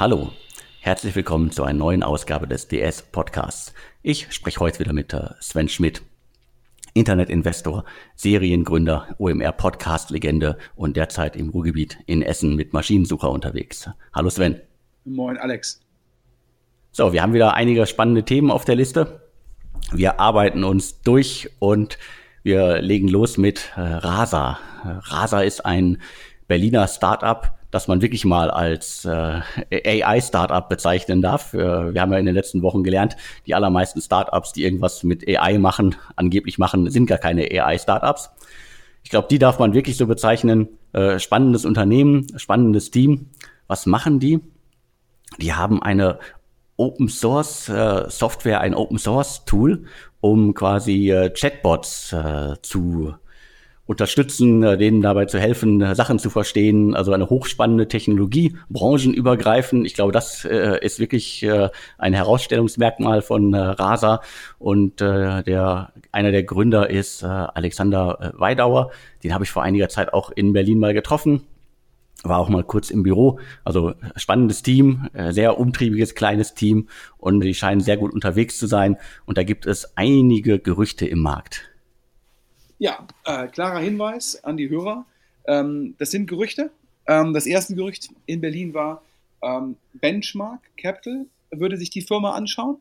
Hallo, herzlich willkommen zu einer neuen Ausgabe des DS Podcasts. Ich spreche heute wieder mit äh, Sven Schmidt, Internetinvestor, Seriengründer, OMR Podcast Legende und derzeit im Ruhrgebiet in Essen mit Maschinensucher unterwegs. Hallo Sven. Moin Alex. So, wir haben wieder einige spannende Themen auf der Liste. Wir arbeiten uns durch und wir legen los mit äh, Rasa. Rasa ist ein Berliner Startup, das man wirklich mal als äh, AI-Startup bezeichnen darf. Äh, wir haben ja in den letzten Wochen gelernt, die allermeisten Startups, die irgendwas mit AI machen, angeblich machen, sind gar keine AI-Startups. Ich glaube, die darf man wirklich so bezeichnen. Äh, spannendes Unternehmen, spannendes Team. Was machen die? Die haben eine Open Source äh, Software, ein Open Source Tool, um quasi äh, Chatbots äh, zu unterstützen, äh, denen dabei zu helfen, äh, Sachen zu verstehen. Also eine hochspannende Technologie, branchenübergreifend. Ich glaube, das äh, ist wirklich äh, ein Herausstellungsmerkmal von äh, Rasa. Und äh, der einer der Gründer ist äh, Alexander äh, Weidauer. Den habe ich vor einiger Zeit auch in Berlin mal getroffen. War auch mal kurz im Büro. Also spannendes Team, äh, sehr umtriebiges kleines Team und die scheinen sehr gut unterwegs zu sein. Und da gibt es einige Gerüchte im Markt. Ja, äh, klarer Hinweis an die Hörer. Ähm, das sind Gerüchte. Ähm, das erste Gerücht in Berlin war, ähm, Benchmark Capital würde sich die Firma anschauen.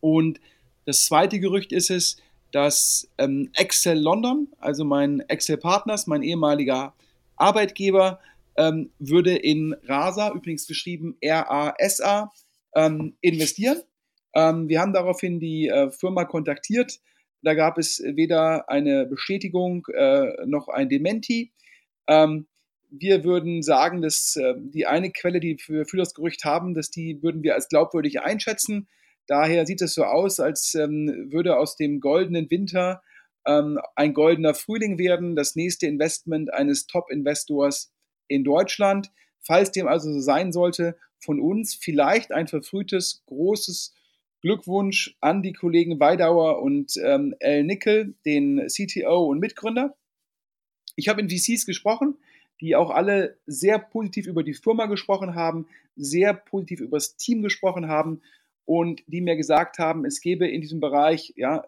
Und das zweite Gerücht ist es, dass ähm, Excel London, also mein Excel Partners, mein ehemaliger Arbeitgeber, ähm, würde in RASA, übrigens geschrieben R-A-S-A, ähm, investieren. wir haben daraufhin die äh, Firma kontaktiert da gab es weder eine Bestätigung äh, noch ein Dementi. Ähm, wir würden sagen, dass äh, die eine Quelle, die wir für das Gerücht haben, dass die würden wir als glaubwürdig einschätzen. Daher sieht es so aus, als ähm, würde aus dem goldenen Winter ähm, ein goldener Frühling werden, das nächste Investment eines Top-Investors in Deutschland. Falls dem also so sein sollte, von uns vielleicht ein verfrühtes, großes Glückwunsch an die Kollegen Weidauer und ähm, L. Nickel, den CTO und Mitgründer. Ich habe in VCs gesprochen, die auch alle sehr positiv über die Firma gesprochen haben, sehr positiv über das Team gesprochen haben und die mir gesagt haben, es gäbe in diesem Bereich ja,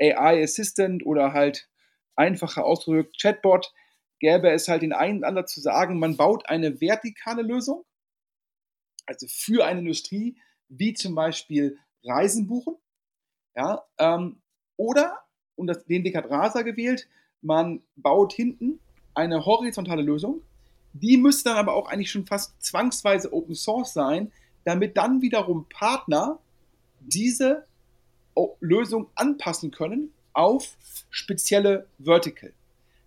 AI Assistant oder halt einfacher ausgedrückt Chatbot, gäbe es halt den einen oder anderen zu sagen, man baut eine vertikale Lösung, also für eine Industrie, wie zum Beispiel Reisen buchen. Ja, ähm, oder, und das, den Weg hat Rasa gewählt, man baut hinten eine horizontale Lösung. Die müsste dann aber auch eigentlich schon fast zwangsweise Open Source sein, damit dann wiederum Partner diese Lösung anpassen können auf spezielle Vertical.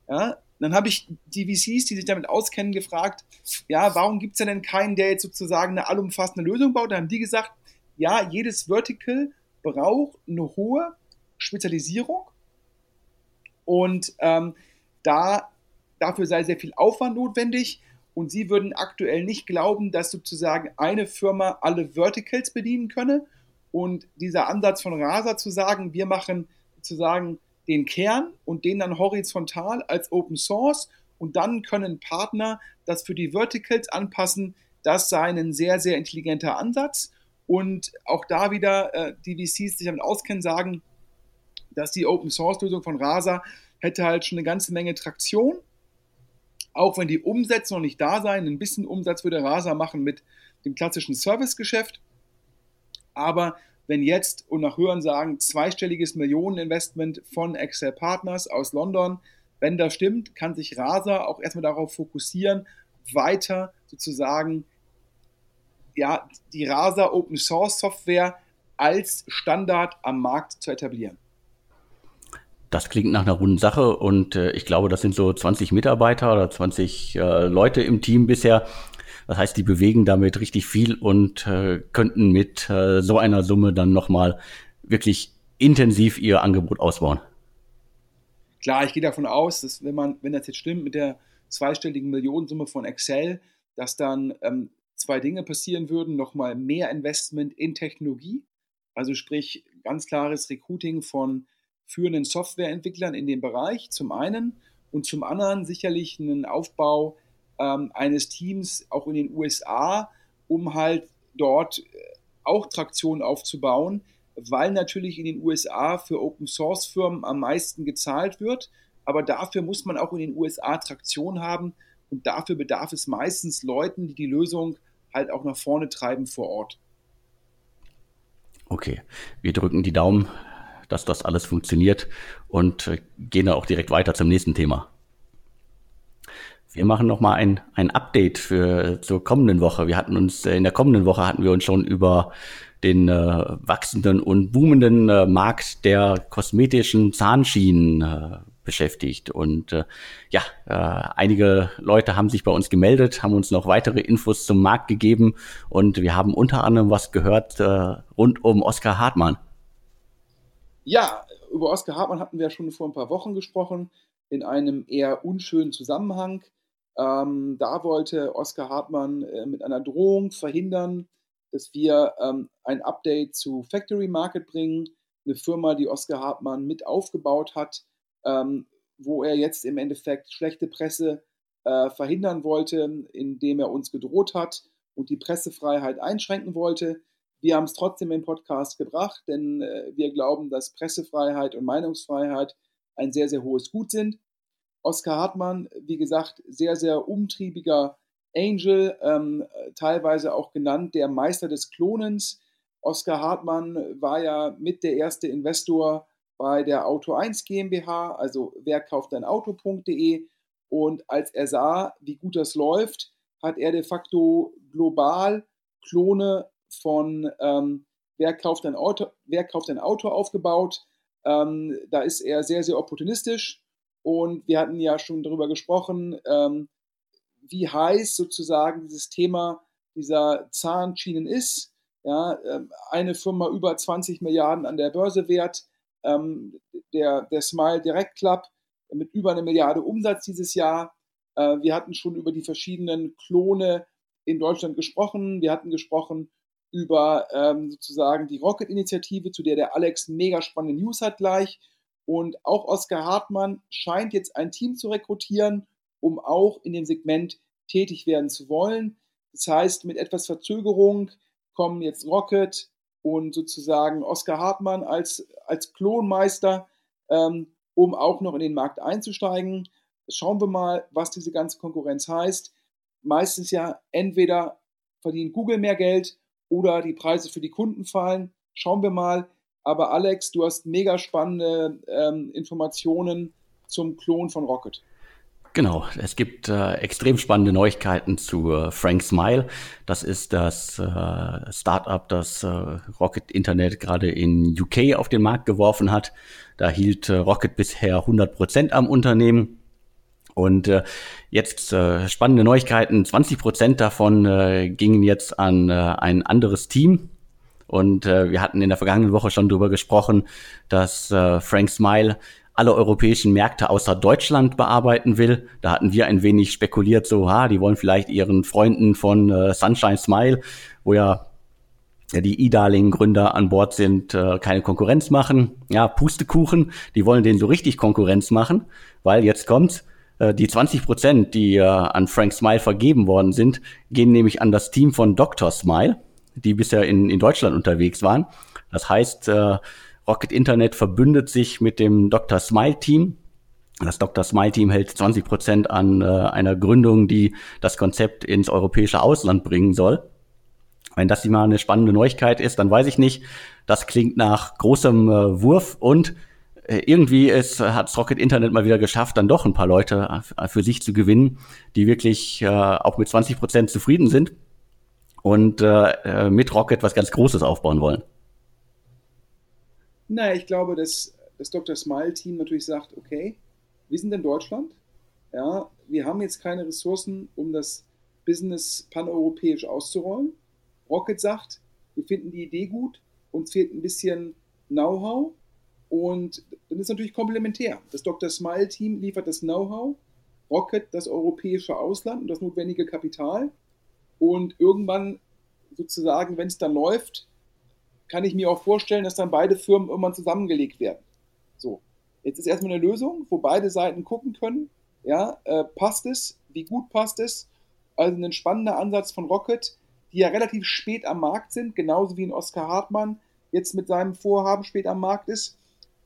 Ja, dann habe ich die VCs, die sich damit auskennen, gefragt, ja, warum gibt es denn keinen, der jetzt sozusagen eine allumfassende Lösung baut? Da haben die gesagt, ja, jedes Vertical braucht eine hohe Spezialisierung und ähm, da, dafür sei sehr viel Aufwand notwendig und sie würden aktuell nicht glauben, dass sozusagen eine Firma alle Verticals bedienen könne und dieser Ansatz von Rasa zu sagen, wir machen sozusagen den Kern und den dann horizontal als Open Source und dann können Partner das für die Verticals anpassen, das sei ein sehr, sehr intelligenter Ansatz und auch da wieder äh, die VCs, die sich damit auskennen, sagen, dass die Open Source Lösung von Rasa hätte halt schon eine ganze Menge Traktion. Auch wenn die Umsätze noch nicht da seien, ein bisschen Umsatz würde Rasa machen mit dem klassischen Servicegeschäft. Aber wenn jetzt und nach Hören sagen, zweistelliges Millioneninvestment von Excel Partners aus London, wenn das stimmt, kann sich Rasa auch erstmal darauf fokussieren, weiter sozusagen ja, die Rasa Open Source Software als Standard am Markt zu etablieren. Das klingt nach einer runden Sache und äh, ich glaube, das sind so 20 Mitarbeiter oder 20 äh, Leute im Team bisher. Das heißt, die bewegen damit richtig viel und äh, könnten mit äh, so einer Summe dann nochmal wirklich intensiv ihr Angebot ausbauen. Klar, ich gehe davon aus, dass wenn man, wenn das jetzt stimmt mit der zweistelligen Millionensumme von Excel, dass dann ähm, zwei Dinge passieren würden. Nochmal mehr Investment in Technologie, also sprich ganz klares Recruiting von führenden Softwareentwicklern in dem Bereich zum einen und zum anderen sicherlich einen Aufbau ähm, eines Teams auch in den USA, um halt dort auch Traktion aufzubauen, weil natürlich in den USA für Open Source Firmen am meisten gezahlt wird. Aber dafür muss man auch in den USA Traktion haben und dafür bedarf es meistens Leuten, die die Lösung halt auch nach vorne treiben vor Ort. Okay, wir drücken die Daumen, dass das alles funktioniert und äh, gehen da auch direkt weiter zum nächsten Thema. Wir machen noch mal ein, ein Update für zur kommenden Woche. Wir hatten uns äh, in der kommenden Woche hatten wir uns schon über den äh, wachsenden und boomenden äh, Markt der kosmetischen Zahnschienen äh, beschäftigt. Und äh, ja, äh, einige Leute haben sich bei uns gemeldet, haben uns noch weitere Infos zum Markt gegeben und wir haben unter anderem was gehört äh, rund um Oskar Hartmann. Ja, über Oskar Hartmann hatten wir schon vor ein paar Wochen gesprochen, in einem eher unschönen Zusammenhang. Ähm, da wollte Oskar Hartmann äh, mit einer Drohung verhindern, dass wir ähm, ein Update zu Factory Market bringen, eine Firma, die Oskar Hartmann mit aufgebaut hat, ähm, wo er jetzt im Endeffekt schlechte Presse äh, verhindern wollte, indem er uns gedroht hat und die Pressefreiheit einschränken wollte. Wir haben es trotzdem im Podcast gebracht, denn äh, wir glauben, dass Pressefreiheit und Meinungsfreiheit ein sehr, sehr hohes Gut sind. Oskar Hartmann, wie gesagt, sehr, sehr umtriebiger Angel, ähm, teilweise auch genannt der Meister des Klonens. Oskar Hartmann war ja mit der erste Investor bei der Auto 1 GmbH, also wer kauft ein Auto.de. Und als er sah, wie gut das läuft, hat er de facto global Klone von ähm, wer, kauft ein Auto, wer kauft ein Auto aufgebaut. Ähm, da ist er sehr, sehr opportunistisch. Und wir hatten ja schon darüber gesprochen, ähm, wie heiß sozusagen dieses Thema dieser Zahnschienen ist. Ja, ähm, eine Firma über 20 Milliarden an der Börse wert, ähm, der, der Smile Direct Club mit über eine Milliarde Umsatz dieses Jahr. Äh, wir hatten schon über die verschiedenen Klone in Deutschland gesprochen. Wir hatten gesprochen über ähm, sozusagen die Rocket-Initiative, zu der der Alex mega spannende News hat gleich. Und auch Oskar Hartmann scheint jetzt ein Team zu rekrutieren, um auch in dem Segment tätig werden zu wollen. Das heißt, mit etwas Verzögerung kommen jetzt Rocket, und sozusagen Oskar Hartmann als, als Klonmeister, ähm, um auch noch in den Markt einzusteigen. Schauen wir mal, was diese ganze Konkurrenz heißt. Meistens ja entweder verdient Google mehr Geld oder die Preise für die Kunden fallen. Schauen wir mal. Aber Alex, du hast mega spannende ähm, Informationen zum Klon von Rocket. Genau, es gibt äh, extrem spannende Neuigkeiten zu äh, Frank Smile. Das ist das äh, Startup, das äh, Rocket Internet gerade in UK auf den Markt geworfen hat. Da hielt äh, Rocket bisher 100 Prozent am Unternehmen. Und äh, jetzt äh, spannende Neuigkeiten. 20 Prozent davon äh, gingen jetzt an äh, ein anderes Team. Und äh, wir hatten in der vergangenen Woche schon darüber gesprochen, dass äh, Frank Smile alle europäischen Märkte außer Deutschland bearbeiten will. Da hatten wir ein wenig spekuliert, so, ha, die wollen vielleicht ihren Freunden von äh, Sunshine Smile, wo ja, die E-Darling-Gründer an Bord sind, äh, keine Konkurrenz machen. Ja, Pustekuchen, die wollen denen so richtig Konkurrenz machen, weil jetzt kommt äh, die 20 Prozent, die äh, an Frank Smile vergeben worden sind, gehen nämlich an das Team von Dr. Smile, die bisher in, in Deutschland unterwegs waren. Das heißt, äh, Rocket Internet verbündet sich mit dem Dr. Smile Team. Das Dr. Smile Team hält 20 Prozent an äh, einer Gründung, die das Konzept ins europäische Ausland bringen soll. Wenn das mal eine spannende Neuigkeit ist, dann weiß ich nicht. Das klingt nach großem äh, Wurf und äh, irgendwie ist, hat Rocket Internet mal wieder geschafft, dann doch ein paar Leute äh, für sich zu gewinnen, die wirklich äh, auch mit 20 Prozent zufrieden sind und äh, äh, mit Rocket was ganz Großes aufbauen wollen. Naja, ich glaube, dass das Dr. Smile-Team natürlich sagt, okay, wir sind in Deutschland, ja, wir haben jetzt keine Ressourcen, um das Business paneuropäisch auszurollen. Rocket sagt, wir finden die Idee gut, uns fehlt ein bisschen Know-how und dann ist natürlich komplementär. Das Dr. Smile-Team liefert das Know-how, Rocket das europäische Ausland und das notwendige Kapital und irgendwann sozusagen, wenn es dann läuft, kann ich mir auch vorstellen, dass dann beide Firmen irgendwann zusammengelegt werden. So, jetzt ist erstmal eine Lösung, wo beide Seiten gucken können, ja, äh, passt es, wie gut passt es? Also ein spannender Ansatz von Rocket, die ja relativ spät am Markt sind, genauso wie ein Oskar Hartmann jetzt mit seinem Vorhaben spät am Markt ist.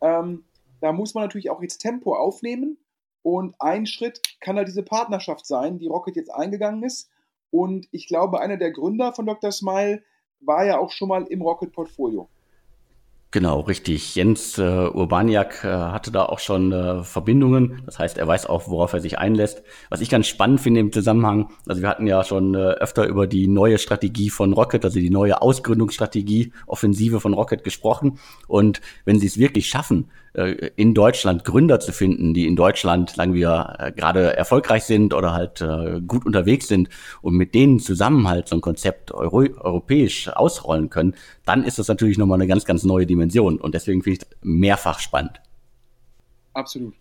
Ähm, da muss man natürlich auch jetzt Tempo aufnehmen. Und ein Schritt kann da diese Partnerschaft sein, die Rocket jetzt eingegangen ist. Und ich glaube, einer der Gründer von Dr. Smile war ja auch schon mal im Rocket-Portfolio. Genau, richtig. Jens äh, Urbaniak äh, hatte da auch schon äh, Verbindungen. Das heißt, er weiß auch, worauf er sich einlässt. Was ich ganz spannend finde im Zusammenhang, also wir hatten ja schon äh, öfter über die neue Strategie von Rocket, also die neue Ausgründungsstrategie, Offensive von Rocket gesprochen. Und wenn sie es wirklich schaffen, in Deutschland Gründer zu finden, die in Deutschland, sagen wir, äh, gerade erfolgreich sind oder halt äh, gut unterwegs sind und mit denen zusammen halt so ein Konzept euro europäisch ausrollen können, dann ist das natürlich nochmal eine ganz, ganz neue Dimension. Und deswegen finde ich es mehrfach spannend. Absolut.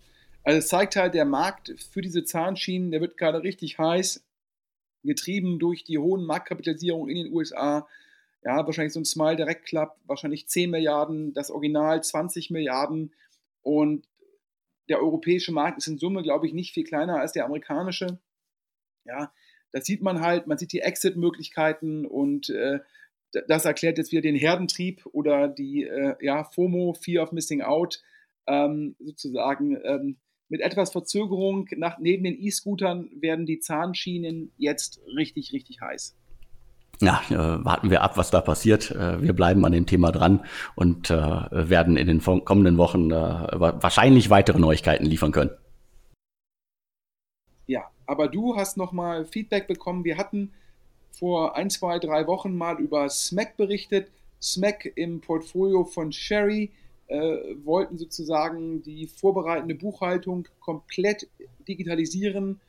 Also es zeigt halt, der Markt für diese Zahnschienen, der wird gerade richtig heiß, getrieben durch die hohen Marktkapitalisierungen in den USA, ja, wahrscheinlich so ein Smile Direct Club, wahrscheinlich 10 Milliarden, das Original 20 Milliarden und der europäische Markt ist in Summe, glaube ich, nicht viel kleiner als der amerikanische. Ja, das sieht man halt, man sieht die Exit-Möglichkeiten und äh, das erklärt jetzt wieder den Herdentrieb oder die äh, ja, FOMO, Fear of Missing Out, ähm, sozusagen. Ähm, mit etwas Verzögerung nach, neben den E-Scootern werden die Zahnschienen jetzt richtig, richtig heiß ja, äh, warten wir ab, was da passiert. Äh, wir bleiben an dem Thema dran und äh, werden in den kommenden Wochen wahrscheinlich weitere Neuigkeiten liefern können. Ja, aber du hast nochmal Feedback bekommen. Wir hatten vor ein, zwei, drei Wochen mal über Smack berichtet. Smack im Portfolio von Sherry wollten sozusagen die vorbereitende Buchhaltung komplett digitalisieren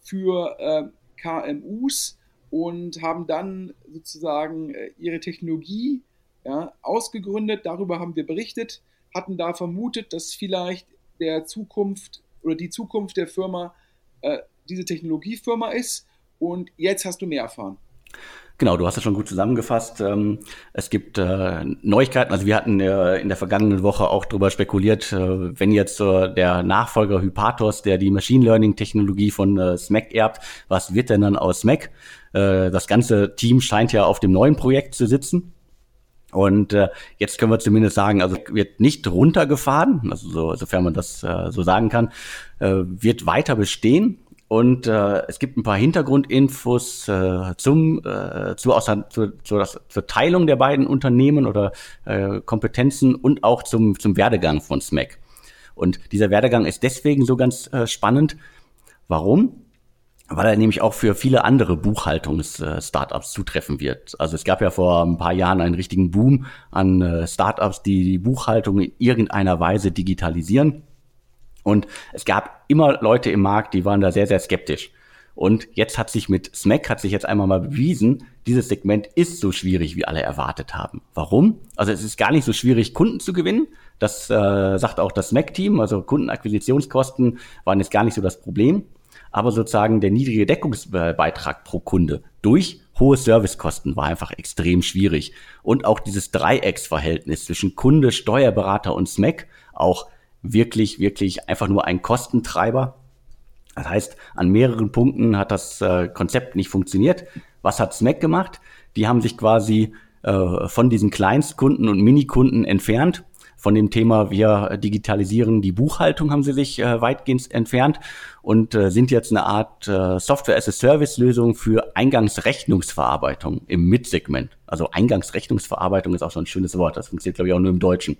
für KMUs und haben dann sozusagen äh, ihre Technologie ja, ausgegründet. Darüber haben wir berichtet, hatten da vermutet, dass vielleicht der Zukunft oder die Zukunft der Firma äh, diese Technologiefirma ist. Und jetzt hast du mehr erfahren. Genau, du hast es schon gut zusammengefasst. Ähm, es gibt äh, Neuigkeiten. Also wir hatten äh, in der vergangenen Woche auch darüber spekuliert, wenn jetzt der Nachfolger Hypatos, der die Machine Learning Technologie von SMAC erbt, was wird denn dann aus SMAC? Das ganze Team scheint ja auf dem neuen Projekt zu sitzen. Und äh, jetzt können wir zumindest sagen, also wird nicht runtergefahren, also so, sofern man das äh, so sagen kann, äh, wird weiter bestehen und äh, es gibt ein paar Hintergrundinfos äh, zum, äh, zu, außer, zu, zu das, zur Teilung der beiden Unternehmen oder äh, Kompetenzen und auch zum, zum Werdegang von SMAC. Und dieser Werdegang ist deswegen so ganz äh, spannend. Warum? Weil er nämlich auch für viele andere Buchhaltungs-Startups zutreffen wird. Also es gab ja vor ein paar Jahren einen richtigen Boom an äh, Startups, die die Buchhaltung in irgendeiner Weise digitalisieren. Und es gab immer Leute im Markt, die waren da sehr, sehr skeptisch. Und jetzt hat sich mit Smack hat sich jetzt einmal mal bewiesen, dieses Segment ist so schwierig, wie alle erwartet haben. Warum? Also es ist gar nicht so schwierig, Kunden zu gewinnen. Das äh, sagt auch das Smack-Team. Also Kundenakquisitionskosten waren jetzt gar nicht so das Problem. Aber sozusagen der niedrige Deckungsbeitrag pro Kunde durch hohe Servicekosten war einfach extrem schwierig. Und auch dieses Dreiecksverhältnis zwischen Kunde, Steuerberater und Smack auch wirklich, wirklich einfach nur ein Kostentreiber. Das heißt, an mehreren Punkten hat das äh, Konzept nicht funktioniert. Was hat Smack gemacht? Die haben sich quasi äh, von diesen Kleinstkunden und Minikunden entfernt. Von dem Thema, wir digitalisieren die Buchhaltung, haben sie sich äh, weitgehend entfernt und äh, sind jetzt eine Art äh, Software-as-a-Service-Lösung für Eingangsrechnungsverarbeitung im Mid-Segment. Also Eingangsrechnungsverarbeitung ist auch so ein schönes Wort. Das funktioniert, glaube ich, auch nur im Deutschen.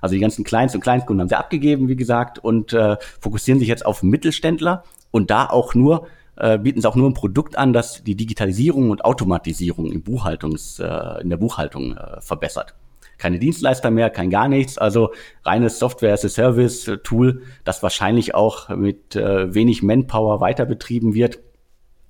Also die ganzen Kleinst- und Kleinstkunden haben sie abgegeben, wie gesagt, und äh, fokussieren sich jetzt auf Mittelständler und da auch nur äh, bieten sie auch nur ein Produkt an, das die Digitalisierung und Automatisierung im Buchhaltungs, äh, in der Buchhaltung äh, verbessert. Keine Dienstleister mehr, kein gar nichts, also reines Software-as-a-Service-Tool, das wahrscheinlich auch mit äh, wenig Manpower weiter betrieben wird.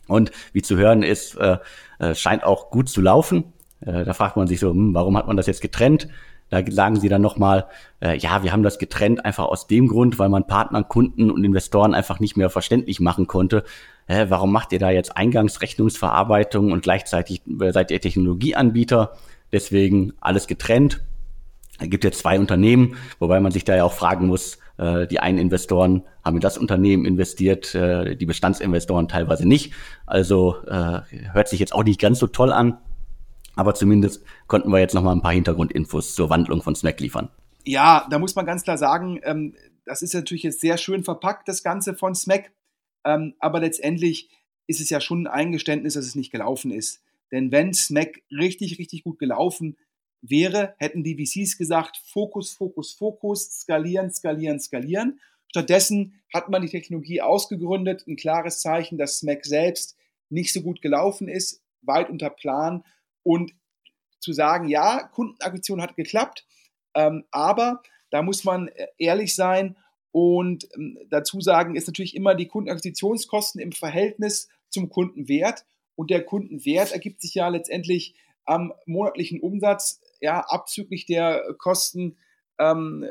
Und wie zu hören ist, äh, äh, scheint auch gut zu laufen. Äh, da fragt man sich so, hm, warum hat man das jetzt getrennt? Da sagen sie dann nochmal, äh, ja, wir haben das getrennt einfach aus dem Grund, weil man Partnern, Kunden und Investoren einfach nicht mehr verständlich machen konnte. Äh, warum macht ihr da jetzt Eingangsrechnungsverarbeitung und gleichzeitig äh, seid ihr Technologieanbieter? Deswegen alles getrennt. Es gibt jetzt zwei Unternehmen, wobei man sich da ja auch fragen muss, äh, die einen Investoren haben in das Unternehmen investiert, äh, die Bestandsinvestoren teilweise nicht. Also äh, hört sich jetzt auch nicht ganz so toll an. Aber zumindest konnten wir jetzt noch mal ein paar Hintergrundinfos zur Wandlung von Smack liefern. Ja, da muss man ganz klar sagen, ähm, das ist natürlich jetzt sehr schön verpackt, das Ganze von Smack. Ähm, aber letztendlich ist es ja schon ein Eingeständnis, dass es nicht gelaufen ist. Denn wenn Smack richtig, richtig gut gelaufen wäre, hätten die VCs gesagt, Fokus, Fokus, Fokus, skalieren, skalieren, skalieren. Stattdessen hat man die Technologie ausgegründet, ein klares Zeichen, dass Smack selbst nicht so gut gelaufen ist, weit unter Plan und zu sagen, ja, Kundenakquisition hat geklappt, ähm, aber da muss man äh, ehrlich sein und ähm, dazu sagen, ist natürlich immer die Kundenakquisitionskosten im Verhältnis zum Kundenwert und der Kundenwert ergibt sich ja letztendlich am monatlichen Umsatz, ja, abzüglich der Kosten, ähm,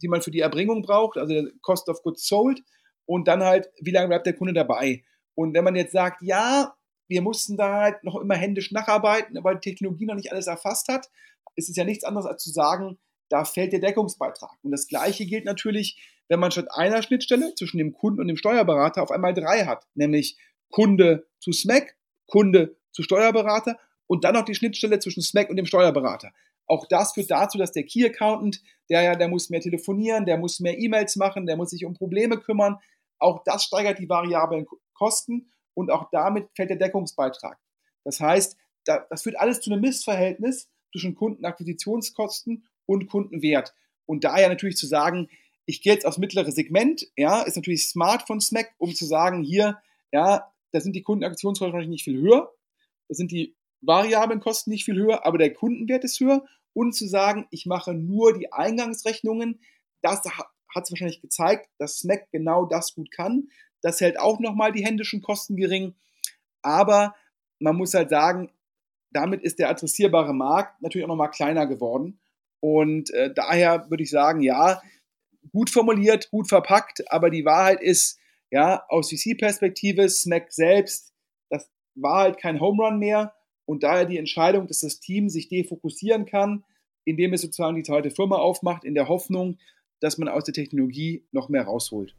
die man für die Erbringung braucht, also der Cost of Goods Sold und dann halt, wie lange bleibt der Kunde dabei? Und wenn man jetzt sagt, ja, wir mussten da halt noch immer händisch nacharbeiten, weil die Technologie noch nicht alles erfasst hat, ist es ja nichts anderes als zu sagen, da fällt der Deckungsbeitrag. Und das Gleiche gilt natürlich, wenn man statt einer Schnittstelle zwischen dem Kunden und dem Steuerberater auf einmal drei hat, nämlich Kunde zu SMAC, Kunde zu Steuerberater und dann noch die Schnittstelle zwischen SMAC und dem Steuerberater. Auch das führt dazu, dass der Key Accountant, der ja, der muss mehr telefonieren, der muss mehr E-Mails machen, der muss sich um Probleme kümmern. Auch das steigert die variablen Kosten und auch damit fällt der Deckungsbeitrag. Das heißt, das führt alles zu einem Missverhältnis zwischen Kundenakquisitionskosten und Kundenwert. Und daher natürlich zu sagen, ich gehe jetzt aufs mittlere Segment, ja, ist natürlich smart von Smack, um zu sagen, hier, ja, da sind die Kundenakquisitionskosten wahrscheinlich nicht viel höher, da sind die variablen Kosten nicht viel höher, aber der Kundenwert ist höher. Und zu sagen, ich mache nur die Eingangsrechnungen, das hat es wahrscheinlich gezeigt, dass Smack genau das gut kann. Das hält auch nochmal die händischen Kosten gering. Aber man muss halt sagen, damit ist der adressierbare Markt natürlich auch nochmal kleiner geworden. Und äh, daher würde ich sagen, ja, gut formuliert, gut verpackt, aber die Wahrheit ist, ja, aus VC-Perspektive, Smack selbst, das war halt kein Home Run mehr und daher die Entscheidung, dass das Team sich defokussieren kann, indem es sozusagen die zweite Firma aufmacht, in der Hoffnung, dass man aus der Technologie noch mehr rausholt.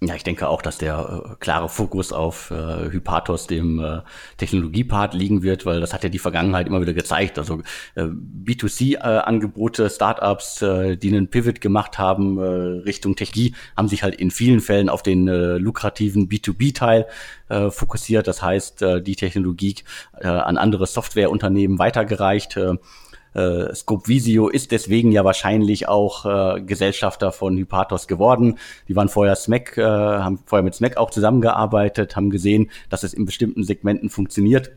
Ja, ich denke auch, dass der äh, klare Fokus auf äh, Hypatos, dem äh, Technologiepart, liegen wird, weil das hat ja die Vergangenheit immer wieder gezeigt. Also äh, B2C-Angebote, äh, Startups, äh, die einen Pivot gemacht haben äh, Richtung Technologie, haben sich halt in vielen Fällen auf den äh, lukrativen B2B-Teil äh, fokussiert. Das heißt, äh, die Technologie äh, an andere Softwareunternehmen weitergereicht. Äh, äh, Scope Visio ist deswegen ja wahrscheinlich auch äh, Gesellschafter von Hypatos geworden. Die waren vorher Smack, äh, haben vorher mit Smack auch zusammengearbeitet, haben gesehen, dass es in bestimmten Segmenten funktioniert.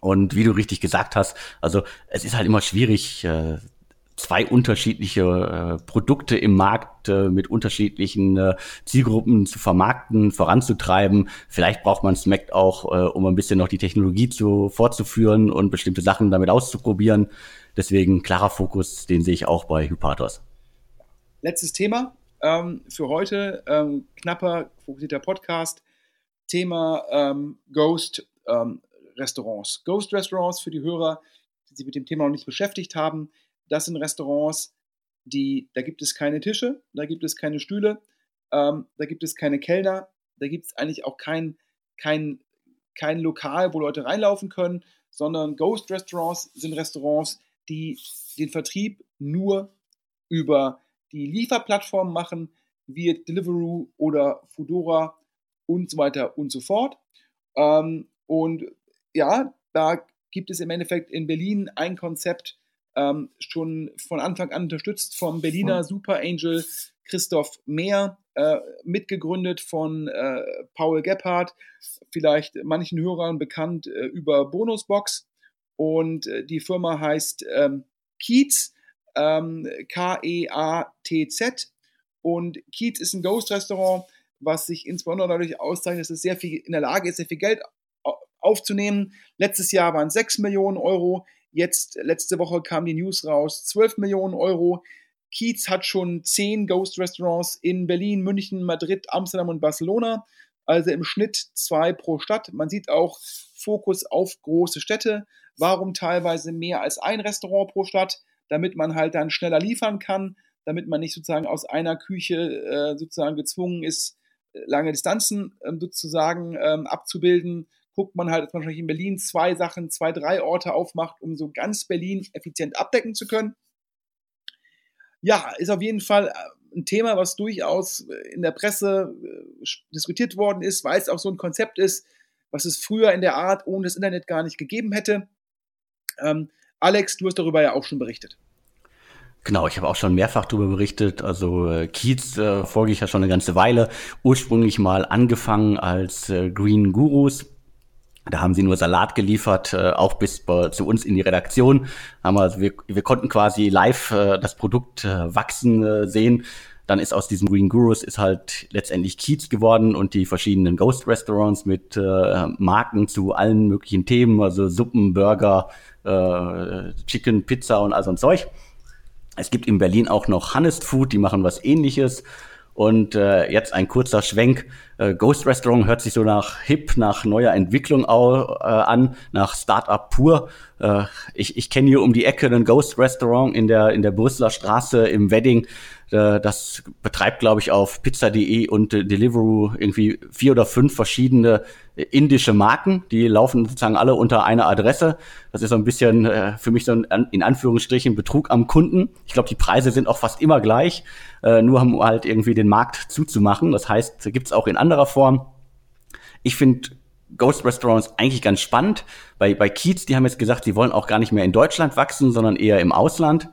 Und wie du richtig gesagt hast, also es ist halt immer schwierig, äh, zwei unterschiedliche äh, Produkte im Markt äh, mit unterschiedlichen äh, Zielgruppen zu vermarkten, voranzutreiben. Vielleicht braucht man Smack auch, äh, um ein bisschen noch die Technologie zu, fortzuführen und bestimmte Sachen damit auszuprobieren. Deswegen klarer Fokus, den sehe ich auch bei Hypatos. Letztes Thema ähm, für heute, ähm, knapper, fokussierter Podcast. Thema ähm, Ghost ähm, Restaurants. Ghost Restaurants für die Hörer, die sich mit dem Thema noch nicht beschäftigt haben. Das sind Restaurants, die, da gibt es keine Tische, da gibt es keine Stühle, ähm, da gibt es keine Kellner, da gibt es eigentlich auch kein, kein, kein Lokal, wo Leute reinlaufen können, sondern Ghost Restaurants sind Restaurants, die den Vertrieb nur über die Lieferplattform machen, wie Deliveroo oder Foodora und so weiter und so fort. Ähm, und ja, da gibt es im Endeffekt in Berlin ein Konzept, ähm, schon von Anfang an unterstützt vom Berliner Super Angel Christoph Mehr, äh, mitgegründet von äh, Paul Gebhardt, vielleicht manchen Hörern bekannt äh, über Bonusbox. Und äh, die Firma heißt ähm, Kiez, ähm, K-E-A-T-Z. Und Kiez ist ein Ghost-Restaurant, was sich insbesondere dadurch auszeichnet, dass es sehr viel in der Lage ist, sehr viel Geld aufzunehmen. Letztes Jahr waren es 6 Millionen Euro. Jetzt, letzte Woche kam die News raus, 12 Millionen Euro. Kiez hat schon 10 Ghost-Restaurants in Berlin, München, Madrid, Amsterdam und Barcelona. Also im Schnitt zwei pro Stadt. Man sieht auch Fokus auf große Städte. Warum teilweise mehr als ein Restaurant pro Stadt? Damit man halt dann schneller liefern kann, damit man nicht sozusagen aus einer Küche äh, sozusagen gezwungen ist, lange Distanzen ähm, sozusagen ähm, abzubilden. Guckt man halt, dass man wahrscheinlich in Berlin zwei Sachen, zwei, drei Orte aufmacht, um so ganz Berlin effizient abdecken zu können. Ja, ist auf jeden Fall äh, ein Thema, was durchaus äh, in der Presse äh, diskutiert worden ist, weil es auch so ein Konzept ist, was es früher in der Art ohne das Internet gar nicht gegeben hätte. Ähm, Alex, du hast darüber ja auch schon berichtet. Genau, ich habe auch schon mehrfach darüber berichtet. Also äh, Kiez äh, folge ich ja schon eine ganze Weile. Ursprünglich mal angefangen als äh, Green Gurus. Da haben sie nur Salat geliefert, äh, auch bis äh, zu uns in die Redaktion. Haben wir, also wir, wir konnten quasi live äh, das Produkt äh, wachsen äh, sehen. Dann ist aus diesem Green Gurus ist halt letztendlich Kiez geworden und die verschiedenen Ghost Restaurants mit äh, Marken zu allen möglichen Themen, also Suppen, Burger, Chicken, Pizza und all so ein Zeug. Es gibt in Berlin auch noch Hannes Food, die machen was ähnliches. Und jetzt ein kurzer Schwenk. Äh, Ghost Restaurant hört sich so nach hip, nach neuer Entwicklung au, äh, an, nach Startup pur. Äh, ich ich kenne hier um die Ecke ein Ghost Restaurant in der, in der Brüsseler Straße im Wedding. Äh, das betreibt, glaube ich, auf pizza.de und Deliveroo irgendwie vier oder fünf verschiedene äh, indische Marken. Die laufen sozusagen alle unter einer Adresse. Das ist so ein bisschen äh, für mich so ein, in Anführungsstrichen, Betrug am Kunden. Ich glaube, die Preise sind auch fast immer gleich, nur um halt irgendwie den Markt zuzumachen. Das heißt, gibt's auch in anderer Form. Ich finde Ghost Restaurants eigentlich ganz spannend. Bei, bei Kiez, die haben jetzt gesagt, sie wollen auch gar nicht mehr in Deutschland wachsen, sondern eher im Ausland.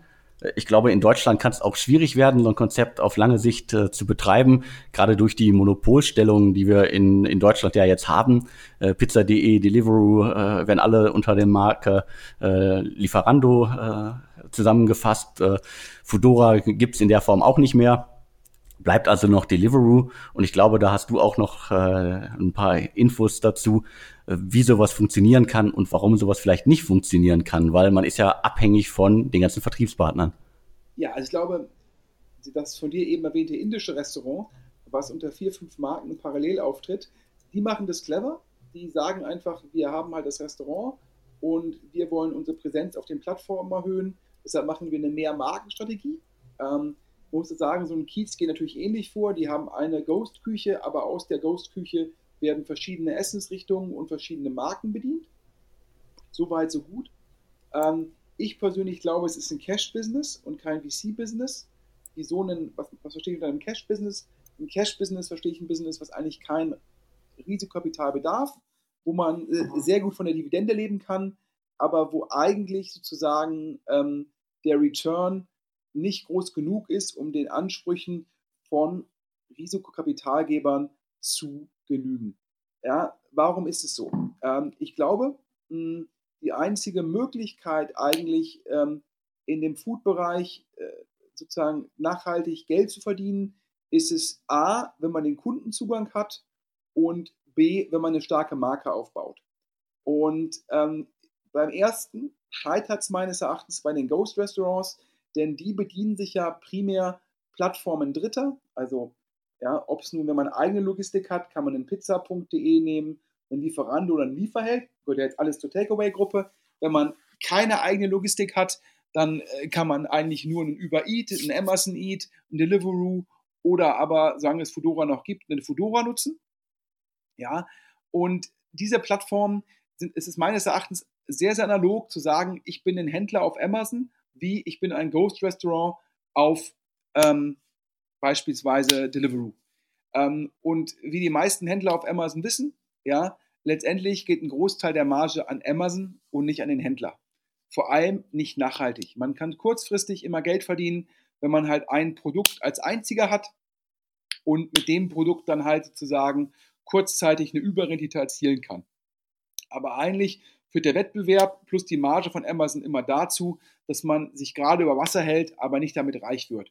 Ich glaube, in Deutschland kann es auch schwierig werden, so ein Konzept auf lange Sicht äh, zu betreiben, gerade durch die Monopolstellungen, die wir in, in Deutschland ja jetzt haben. Äh, Pizza.de, Deliveroo äh, werden alle unter der Marke äh, Lieferando äh, zusammengefasst. Äh, Fudora gibt's in der Form auch nicht mehr. Bleibt also noch Deliveroo und ich glaube, da hast du auch noch äh, ein paar Infos dazu, äh, wie sowas funktionieren kann und warum sowas vielleicht nicht funktionieren kann, weil man ist ja abhängig von den ganzen Vertriebspartnern. Ja, also ich glaube, das von dir eben erwähnte indische Restaurant, was unter vier, fünf Marken parallel auftritt, die machen das clever. Die sagen einfach, wir haben halt das Restaurant und wir wollen unsere Präsenz auf den Plattformen erhöhen. Deshalb machen wir eine Mehr-Marken-Strategie. Ähm, muss sagen, so ein Kiez geht natürlich ähnlich vor. Die haben eine Ghost-Küche, aber aus der Ghost-Küche werden verschiedene Essensrichtungen und verschiedene Marken bedient. Soweit, so gut. Ähm, ich persönlich glaube, es ist ein Cash-Business und kein VC-Business. Wieso ein, was, was verstehe ich unter einem Cash-Business? Ein Cash-Business verstehe ich ein Business, was eigentlich kein Risikokapital bedarf, wo man äh, sehr gut von der Dividende leben kann, aber wo eigentlich sozusagen ähm, der Return nicht groß genug ist, um den Ansprüchen von Risikokapitalgebern zu genügen. Ja, warum ist es so? Ähm, ich glaube, die einzige Möglichkeit eigentlich ähm, in dem Food-Bereich äh, sozusagen nachhaltig Geld zu verdienen, ist es A, wenn man den Kundenzugang hat und B, wenn man eine starke Marke aufbaut. Und ähm, beim ersten scheitert es meines Erachtens bei den Ghost Restaurants, denn die bedienen sich ja primär Plattformen Dritter. Also, ja, ob es nun, wenn man eigene Logistik hat, kann man einen pizza.de nehmen, einen Lieferando oder einen Lieferheld, gehört ja jetzt alles zur Takeaway-Gruppe. Wenn man keine eigene Logistik hat, dann äh, kann man eigentlich nur einen Uber Eat, einen Amazon Eat, einen Deliveroo oder aber, sagen es Fedora noch gibt, eine Fedora nutzen. Ja, und diese Plattformen sind, es ist meines Erachtens sehr, sehr analog zu sagen, ich bin ein Händler auf Amazon wie ich bin ein Ghost Restaurant auf ähm, beispielsweise Deliveroo. Ähm, und wie die meisten Händler auf Amazon wissen, ja, letztendlich geht ein Großteil der Marge an Amazon und nicht an den Händler. Vor allem nicht nachhaltig. Man kann kurzfristig immer Geld verdienen, wenn man halt ein Produkt als einziger hat und mit dem Produkt dann halt sozusagen kurzzeitig eine Überrendite erzielen kann. Aber eigentlich führt der Wettbewerb plus die Marge von Amazon immer dazu, dass man sich gerade über Wasser hält, aber nicht damit reich wird.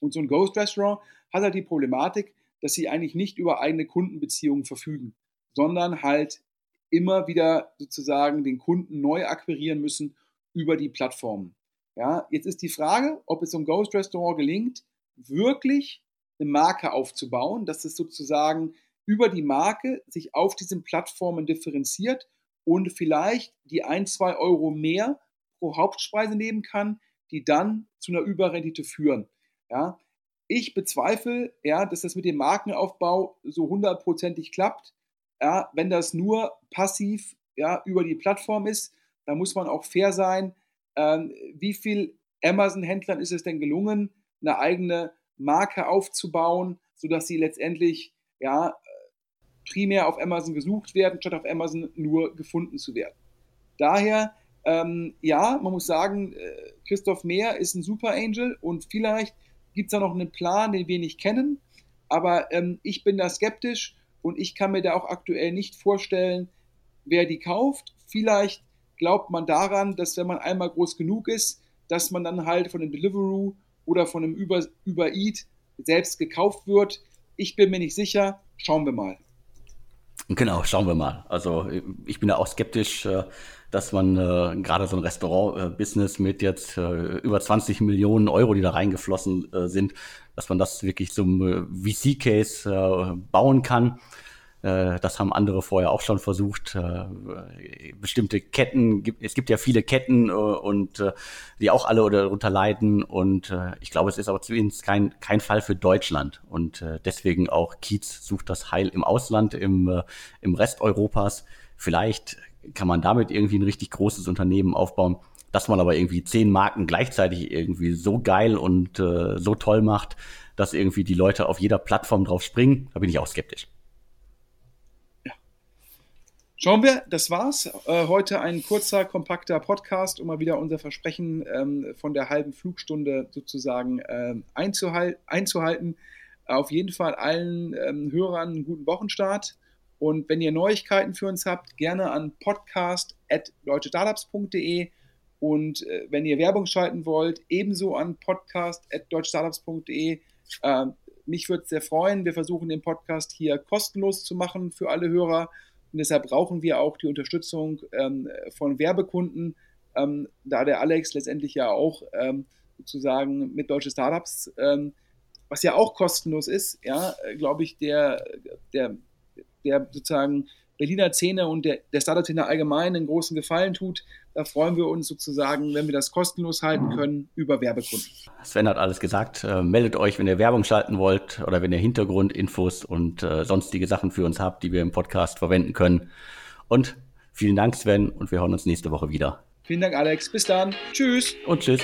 Und so ein Ghost Restaurant hat halt die Problematik, dass sie eigentlich nicht über eigene Kundenbeziehungen verfügen, sondern halt immer wieder sozusagen den Kunden neu akquirieren müssen über die Plattformen. Ja, jetzt ist die Frage, ob es so ein Ghost Restaurant gelingt, wirklich eine Marke aufzubauen, dass es sozusagen über die Marke sich auf diesen Plattformen differenziert und vielleicht die ein, zwei Euro mehr pro Hauptspeise nehmen kann, die dann zu einer Überrendite führen. Ja, ich bezweifle, ja, dass das mit dem Markenaufbau so hundertprozentig klappt. Ja, wenn das nur passiv ja, über die Plattform ist, dann muss man auch fair sein. Ähm, wie viel Amazon-Händlern ist es denn gelungen, eine eigene Marke aufzubauen, sodass sie letztendlich ja, primär auf Amazon gesucht werden, statt auf Amazon nur gefunden zu werden. Daher, ähm, ja, man muss sagen, äh, Christoph Mehr ist ein Super Angel und vielleicht gibt es da noch einen Plan, den wir nicht kennen, aber ähm, ich bin da skeptisch und ich kann mir da auch aktuell nicht vorstellen, wer die kauft. Vielleicht glaubt man daran, dass wenn man einmal groß genug ist, dass man dann halt von einem Deliveroo oder von einem Uber, Uber Eat selbst gekauft wird. Ich bin mir nicht sicher. Schauen wir mal. Genau, schauen wir mal. Also ich bin da auch skeptisch, äh, dass man äh, gerade so ein Restaurant-Business mit jetzt äh, über 20 Millionen Euro, die da reingeflossen äh, sind, dass man das wirklich zum äh, VC-Case bauen kann. Äh, das haben andere vorher auch schon versucht. Äh, bestimmte Ketten, es gibt ja viele Ketten äh, und die auch alle darunter leiden. Und ich glaube, es ist aber zumindest kein, kein Fall für Deutschland. Und deswegen auch Kiez sucht das Heil im Ausland, im, im Rest Europas. Vielleicht kann man damit irgendwie ein richtig großes Unternehmen aufbauen dass man aber irgendwie zehn Marken gleichzeitig irgendwie so geil und so toll macht, dass irgendwie die Leute auf jeder Plattform drauf springen, da bin ich auch skeptisch. Schauen wir, das war's. Äh, heute ein kurzer, kompakter Podcast, um mal wieder unser Versprechen ähm, von der halben Flugstunde sozusagen ähm, einzuhal einzuhalten. Auf jeden Fall allen ähm, Hörern einen guten Wochenstart. Und wenn ihr Neuigkeiten für uns habt, gerne an podcast.deutschestartups.de und äh, wenn ihr Werbung schalten wollt, ebenso an podcast.deutschestartups.de. Äh, mich würde es sehr freuen. Wir versuchen den Podcast hier kostenlos zu machen für alle Hörer. Und deshalb brauchen wir auch die Unterstützung ähm, von Werbekunden, ähm, da der Alex letztendlich ja auch ähm, sozusagen mit deutschen Startups, ähm, was ja auch kostenlos ist, ja, glaube ich, der, der, der sozusagen Berliner Szene und der, der Startup-Szene allgemein einen großen Gefallen tut. Da freuen wir uns sozusagen, wenn wir das kostenlos halten mhm. können, über Werbekunden. Sven hat alles gesagt. Äh, meldet euch, wenn ihr Werbung schalten wollt oder wenn ihr Hintergrundinfos und äh, sonstige Sachen für uns habt, die wir im Podcast verwenden können. Und vielen Dank, Sven, und wir hören uns nächste Woche wieder. Vielen Dank, Alex. Bis dann. Tschüss. Und tschüss.